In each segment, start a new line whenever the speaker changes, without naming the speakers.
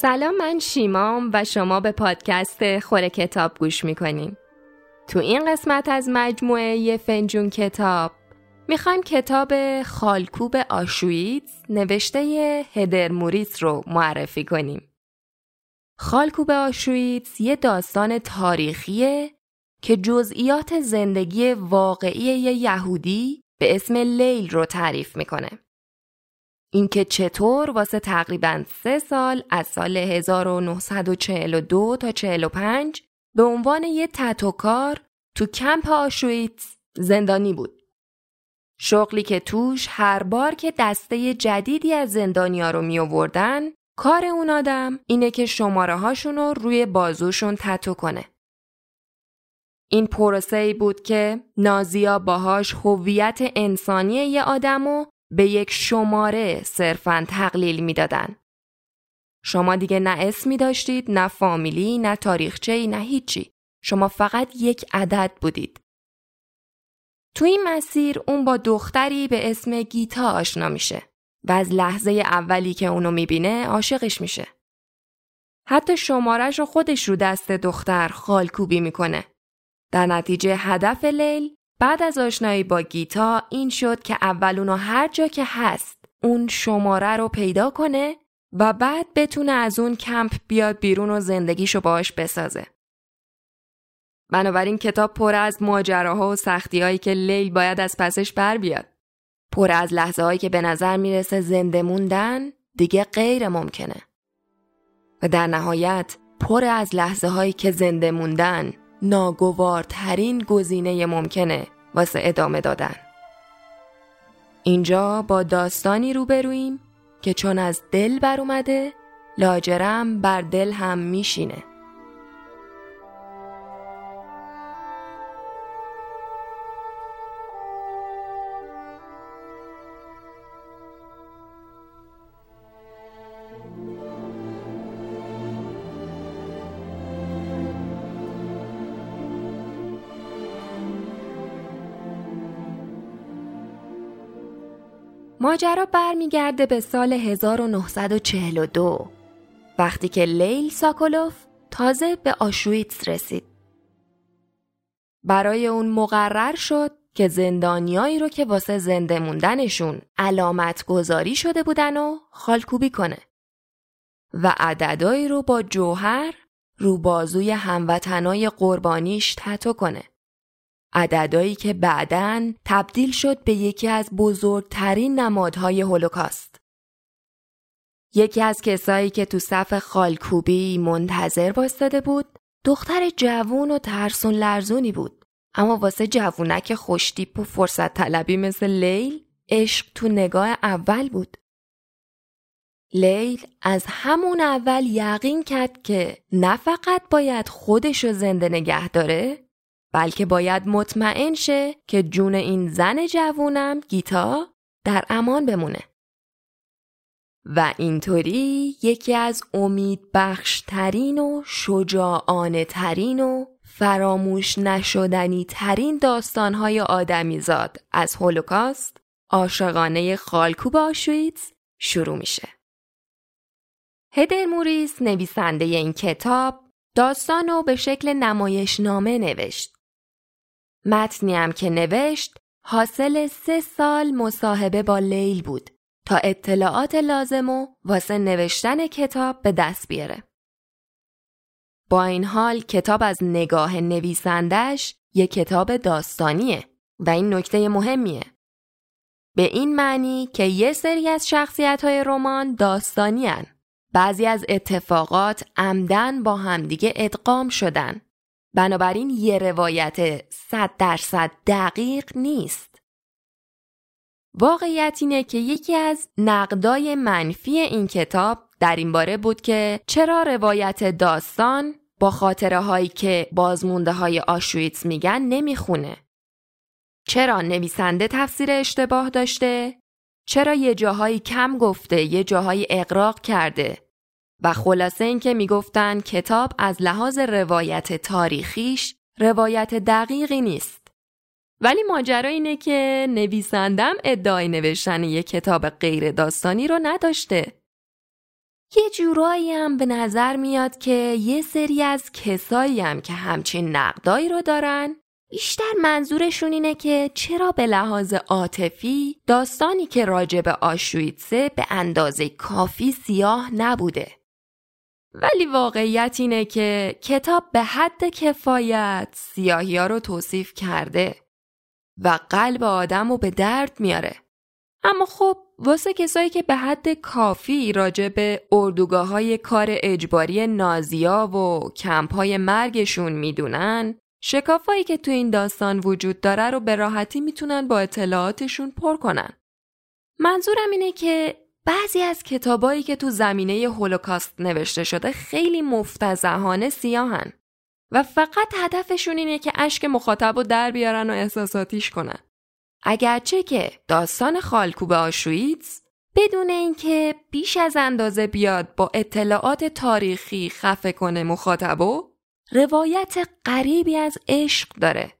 سلام من شیمام و شما به پادکست خور کتاب گوش می‌کنیم تو این قسمت از مجموعه یه فنجون کتاب می‌خوایم کتاب خالکوب آشویتز نوشته هدر موریس رو معرفی کنیم. خالکوب آشویتز یه داستان تاریخیه که جزئیات زندگی واقعی یه یهودی به اسم لیل رو تعریف می‌کنه. اینکه چطور واسه تقریبا سه سال از سال 1942 تا 45 به عنوان یه تتوکار تو کمپ آشویتز زندانی بود. شغلی که توش هر بار که دسته جدیدی از زندانیا رو می آوردن کار اون آدم اینه که شماره هاشون رو روی بازوشون تتو کنه. این پروسه بود که نازیا باهاش هویت انسانی یه آدم به یک شماره صرفا تقلیل می‌دادن. شما دیگه نه اسمی داشتید نه فامیلی نه تاریخچه‌ای نه هیچی. شما فقط یک عدد بودید. تو این مسیر اون با دختری به اسم گیتا آشنا میشه و از لحظه اولی که اونو می‌بینه عاشقش میشه. حتی شمارش رو خودش رو دست دختر خالکوبی می‌کنه. در نتیجه هدف لیل بعد از آشنایی با گیتا این شد که اول اونو هر جا که هست اون شماره رو پیدا کنه و بعد بتونه از اون کمپ بیاد بیرون و زندگیشو باش بسازه. بنابراین کتاب پر از ماجراها و سختیهایی که لیل باید از پسش بر بیاد. پر از لحظه هایی که به نظر می‌رسه زنده موندن دیگه غیر ممکنه. و در نهایت پر از لحظه هایی که زنده موندن ناگوارترین گزینه ممکنه واسه ادامه دادن. اینجا با داستانی روبرویم که چون از دل بر اومده لاجرم بر دل هم میشینه. ماجرا برمیگرده به سال 1942 وقتی که لیل ساکولوف تازه به آشویتس رسید. برای اون مقرر شد که زندانیایی رو که واسه زنده موندنشون علامت گذاری شده بودن و خالکوبی کنه و عددایی رو با جوهر رو بازوی هموطنای قربانیش تتو کنه. عددهایی که بعداً تبدیل شد به یکی از بزرگترین نمادهای هولوکاست. یکی از کسایی که تو صف خالکوبی منتظر بایستاده بود دختر جوون و ترسون لرزونی بود اما واسه جوونک خوشتیپ و فرصت طلبی مثل لیل عشق تو نگاه اول بود لیل از همون اول یقین کرد که نه فقط باید خودشو زنده نگه داره بلکه باید مطمئن شه که جون این زن جوونم گیتا در امان بمونه. و اینطوری یکی از امید بخشترین و شجاعانه ترین و فراموش نشدنی ترین داستانهای آدمیزاد از هولوکاست عاشقانه خالکوب آشویتز شروع میشه. هدر موریس نویسنده این کتاب داستان رو به شکل نمایشنامه نوشت متنی هم که نوشت حاصل سه سال مصاحبه با لیل بود تا اطلاعات لازم و واسه نوشتن کتاب به دست بیاره. با این حال کتاب از نگاه نویسندش یه کتاب داستانیه و این نکته مهمیه. به این معنی که یه سری از شخصیت های رمان داستانی بعضی از اتفاقات عمدن با همدیگه ادغام شدن بنابراین یه روایت صد درصد دقیق نیست. واقعیت اینه که یکی از نقدای منفی این کتاب در این باره بود که چرا روایت داستان با خاطره هایی که بازمونده های آشویتس میگن نمی‌خونه؟ چرا نویسنده تفسیر اشتباه داشته؟ چرا یه جاهایی کم گفته یه جاهایی اقراق کرده؟ و خلاصه اینکه می‌گفتن کتاب از لحاظ روایت تاریخیش روایت دقیقی نیست. ولی ماجرا اینه که نویسندم ادعای نوشتن یک کتاب غیر داستانی رو نداشته. یه جورایی هم به نظر میاد که یه سری از کسایی هم که همچین نقدایی رو دارن بیشتر منظورشون اینه که چرا به لحاظ عاطفی داستانی که راجع به آشویتسه به اندازه کافی سیاه نبوده. ولی واقعیت اینه که کتاب به حد کفایت سیاهی ها رو توصیف کرده و قلب آدم رو به درد میاره. اما خب واسه کسایی که به حد کافی راجع به اردوگاه های کار اجباری نازیا و کمپ های مرگشون می‌دونن شکافایی که تو این داستان وجود داره رو به راحتی می‌تونن با اطلاعاتشون پر کنن. منظورم اینه که بعضی از کتابایی که تو زمینه هولوکاست نوشته شده خیلی مفتزهانه سیاهن و فقط هدفشون اینه که اشک مخاطب رو در بیارن و احساساتیش کنن. اگرچه که داستان خالکوب آشویتز بدون اینکه بیش از اندازه بیاد با اطلاعات تاریخی خفه کنه مخاطبو روایت غریبی از عشق داره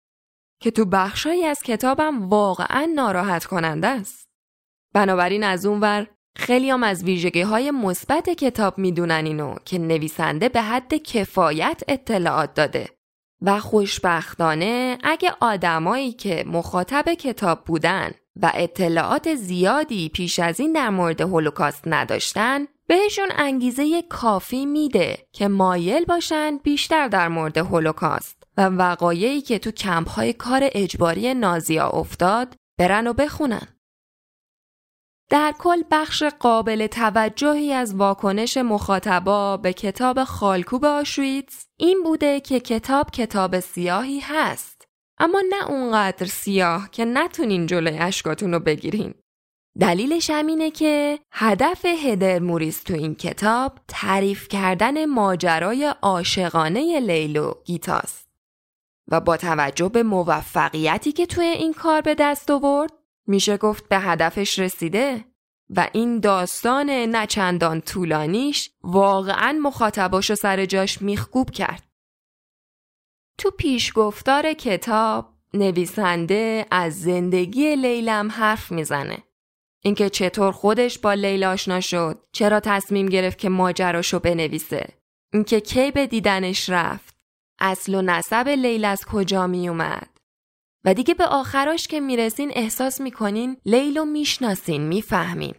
که تو بخشایی از کتابم واقعا ناراحت کننده است. بنابراین از اونور خیلی هم از ویژگی های مثبت کتاب می‌دونن اینو که نویسنده به حد کفایت اطلاعات داده و خوشبختانه اگه آدمایی که مخاطب کتاب بودن و اطلاعات زیادی پیش از این در مورد هولوکاست نداشتن بهشون انگیزه کافی میده که مایل باشن بیشتر در مورد هولوکاست و وقایعی که تو کمپ های کار اجباری نازیا افتاد برن و بخونن. در کل بخش قابل توجهی از واکنش مخاطبا به کتاب خالکوب آشویتز این بوده که کتاب کتاب سیاهی هست اما نه اونقدر سیاه که نتونین جلوی اشکاتون رو بگیرین. دلیلش همینه که هدف هدر موریس تو این کتاب تعریف کردن ماجرای عاشقانه لیلو گیتاست و با توجه به موفقیتی که توی این کار به دست آورد میشه گفت به هدفش رسیده و این داستان نچندان طولانیش واقعا مخاطباشو سر جاش میخکوب کرد. تو پیشگفتار کتاب نویسنده از زندگی لیلم حرف می‌زنه. اینکه چطور خودش با لیلا آشنا شد، چرا تصمیم گرفت که ماجراشو بنویسه، اینکه کی به دیدنش رفت، اصل و نسب لیلا از کجا می اومد، و دیگه به آخراش که می‌رسین احساس می‌کنین لیلو می‌شناسین می‌فهمین.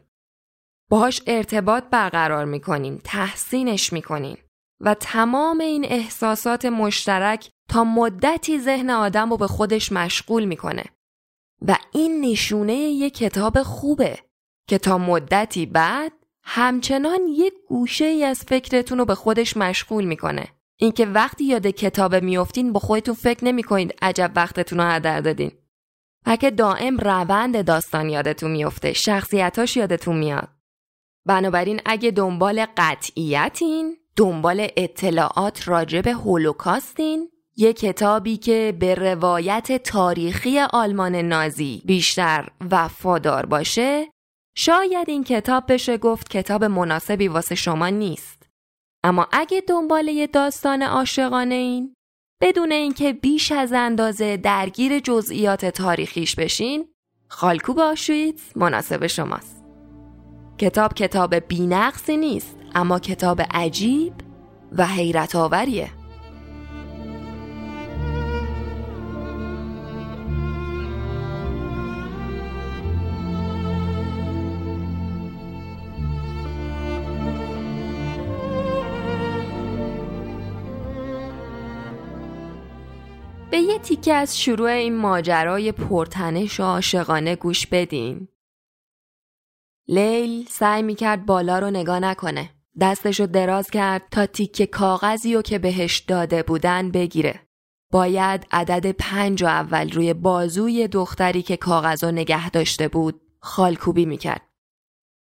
باهاش ارتباط برقرار می‌کنین تحسینش می‌کنین و تمام این احساسات مشترک تا مدتی ذهن آدم رو به خودش مشغول می‌کنه و این نشونه یک کتاب خوبه که تا مدتی بعد همچنان یک گوشه ای از فکرتون رو به خودش مشغول می‌کنه اینکه وقتی یاد کتاب میافتین با خودتون فکر نمی‌کنید عجب وقتتون رو هدر دادین. که دائم روند داستان یادتون میفته شخصیتاش یادتون میاد. بنابراین اگه دنبال قطعیتین دنبال اطلاعات راجع به هولوکاستین یه کتابی که به روایت تاریخی آلمان نازی بیشتر وفادار باشه شاید این کتاب بشه گفت کتاب مناسبی واسه شما نیست. اما اگه دنبال یه داستان عاشقانه این بدون اینکه بیش از اندازه درگیر جزئیات تاریخیش بشین خالکوب آشویتز مناسب شماست. کتاب کتاب بینقصی نیست اما کتاب عجیب و حیرت آوریه یه تیکه از شروع این ماجرای پرتنش و عاشقانه گوش بدین. لیل سعی می‌کرد بالا رو نگاه نکنه. دستشو دراز کرد تا تیکه کاغذی رو که بهش داده بودن بگیره. باید عدد پنج و اول روی بازوی دختری که کاغذ رو نگه داشته بود خالکوبی می‌کرد.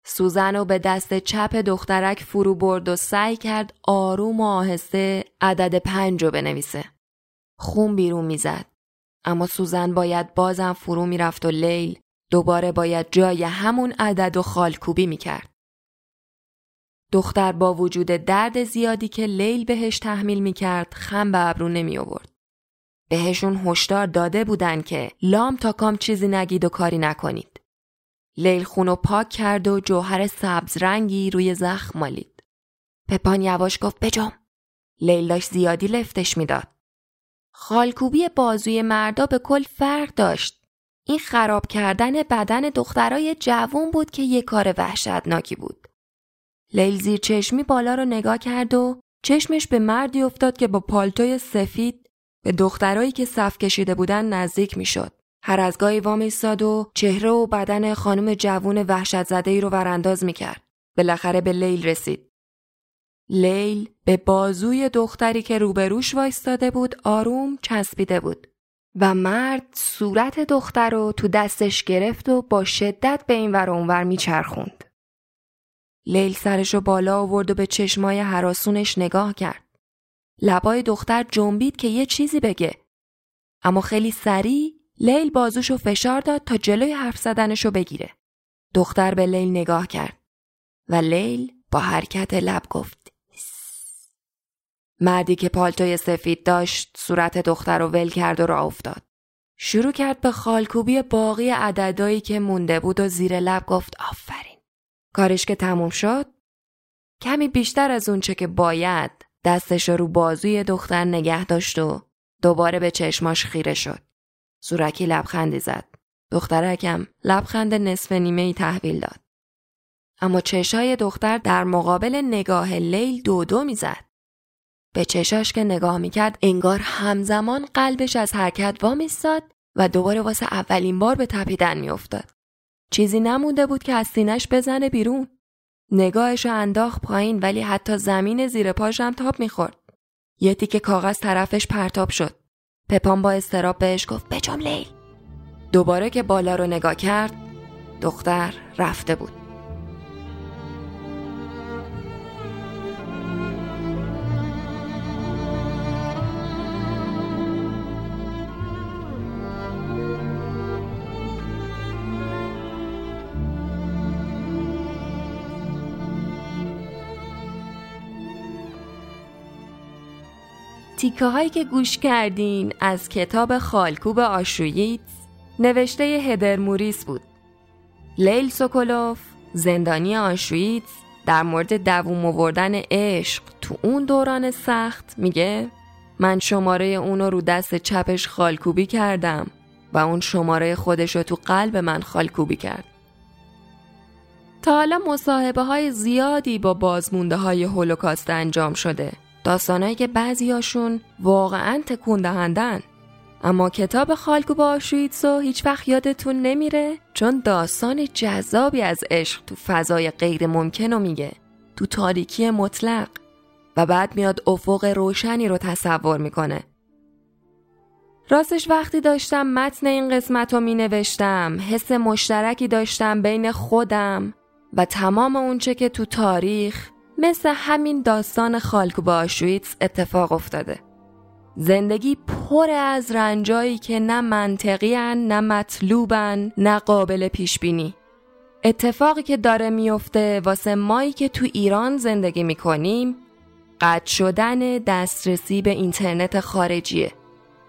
سوزن رو به دست چپ دخترک فرو برد و سعی کرد آروم و آهسته عدد پنج رو بنویسه. خون بیرون می‌زد. اما سوزن باید بازم فرو می‌رفت و لیل دوباره باید جای همون عدد و خالکوبی می‌کرد. دختر با وجود درد زیادی که لیل بهش تحمیل می‌کرد خم به ابرو نمی آورد. بهشون هشدار داده بودن که لام تا کام چیزی نگید و کاری نکنید. لیل خونو پاک کرد و جوهر سبز رنگی روی زخم مالید. پپان یواش گفت بجام. لیل داشت زیادی لفتش می‌داد. خالکوبی بازوی مردا به کل فرق داشت. این خراب کردن بدن دخترای جوون بود که یه کار وحشتناکی بود. لیل زیر چشمی بالا رو نگاه کرد و چشمش به مردی افتاد که با پالتوی سفید به دخترایی که صف کشیده بودن نزدیک می‌شد. هر از گاهی وام ایستاد و چهره و بدن خانم جوون وحشت زده ای رو ورانداز می‌کرد. بالاخره به لیل رسید. لیل به بازوی دختری که روبروش وایستاده بود آروم چسبیده بود و مرد صورت دختر رو تو دستش گرفت و با شدت به این ور اونور میچرخوند. لیل سرش رو بالا آورد و به چشمای حراسونش نگاه کرد. لبای دختر جنبید که یه چیزی بگه. اما خیلی سریع لیل بازوشو فشار داد تا جلوی حرف زدنشو بگیره. دختر به لیل نگاه کرد و لیل با حرکت لب گفت مردی که پالتوی سفید داشت صورت دختر رو ول کرد و را افتاد. شروع کرد به خالکوبی باقی عددایی که مونده بود و زیر لب گفت آفرین. کارش که تموم شد کمی بیشتر از اونچه که باید دستش رو بازوی دختر نگه داشت و دوباره به چشماش خیره شد. سورکی لبخندی زد. دخترکم لبخند نصف نیمه ای تحویل داد. اما چشای دختر در مقابل نگاه لیل دو دو می‌زد. به چشاش که نگاه می‌کرد انگار همزمان قلبش از حرکت وامیستاد و دوباره واسه اولین بار به تپیدن میافتاد. چیزی نمونده بود که از سینش بزنه بیرون. نگاهش رو انداخت پایین ولی حتی زمین زیر پاش هم تاب می‌خورد. یه تیکه کاغذ طرفش پرتاب شد. پپان با استراب بهش گفت بجام لیل. دوباره که بالا رو نگاه کرد دختر رفته بود. تیکه هایی که گوش کردین از کتاب خالکوب آشوییت نوشته هدر موریس بود. لیل سوکولوف زندانی آشوییت در مورد دووم آوردن عشق تو اون دوران سخت میگه من شماره اونو رو دست چپش خالکوبی کردم و اون شماره خودش رو تو قلب من خالکوبی کرد. تا حالا مصاحبه های زیادی با بازمونده های هولوکاست انجام شده داستانهایی که بعضیاشون واقعا تکون دهندن. اما کتاب خالکو با آشویتسو هیچ وقت یادتون نمیره؟ چون داستان جذابی از عشق تو فضای غیر ممکن رو میگه. تو تاریکی مطلق. و بعد میاد افق روشنی رو تصور می‌کنه. راستش وقتی داشتم متن این قسمت رو می نوشتم حس مشترکی داشتم بین خودم و تمام اونچه که تو تاریخ مثل همین داستان خالکو با آشویتس اتفاق افتاده. زندگی پر از رنجایی که نه منطقی نه مطلوبن نه قابل پیش بینی. اتفاقی که داره میفته واسه مایی که تو ایران زندگی می‌کنیم قطع شدن دسترسی به اینترنت خارجیه.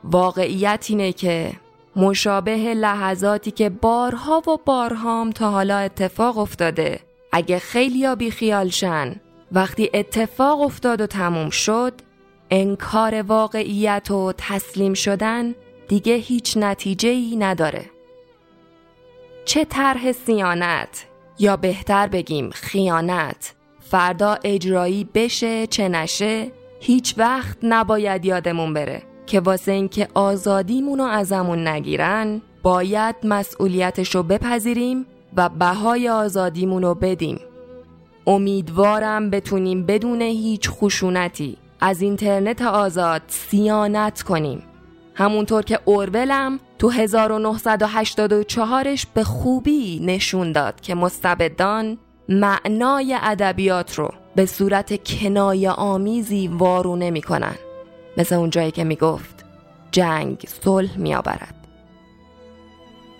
واقعیت اینه که مشابه لحظاتی که بارها و بارهام تا حالا اتفاق افتاده اگه خیلی یا بیخیالشن وقتی اتفاق افتاد و تموم شد انکار واقعیت و تسلیم شدن دیگه هیچ نتیجه ای نداره. چه طرح سیانت یا بهتر بگیم خیانت فردا اجرایی بشه چه نشه هیچ وقت نباید یادمون بره که واسه اینکه آزادیمونو ازمون نگیرن باید مسئولیتشو بپذیریم و بهای آزادیمونو بدیم. امیدوارم بتونیم بدون هیچ خشونتی از اینترنت آزاد سیانت کنیم. همونطور که اورولم تو 1984ش به خوبی نشون داد که مستبدان معنای ادبیات رو به صورت کنایه آمیزی وارونه می‌کنن. مثل اون جایی که می‌گفت جنگ صلح میآورد.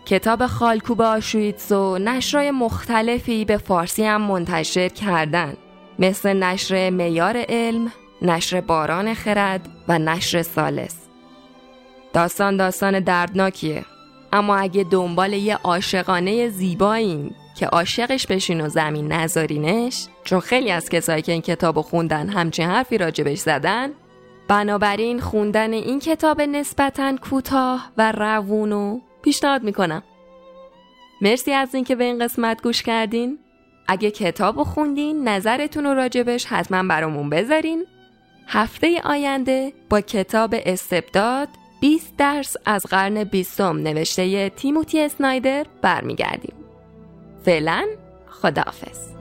کتاب خالکوب آشویتسو نشرای مختلفی به فارسی هم منتشر کردن. مثل نشر میار علم، نشر باران خرد و نشر سالس. داستان داستان دردناکیه. اما اگه دنبال یه عاشقانه زیبایین که عاشقش بشین و زمین نذارینش چون خیلی از کسایی که این کتاب خوندن همچین حرفی راجبش زدن بنابراین خوندن این کتاب نسبتا کوتاه و روون و پیشنهاد می‌کنم. مرسی از اینکه به این قسمت گوش کردین. اگه کتاب خوندین نظرتون رو راجبش حتما برامون بذارین. هفته آینده با کتاب استبداد 20 درس از قرن بیستم نوشته تیموتی اسنایدر برمیگردیم. فعلا خداحافظ.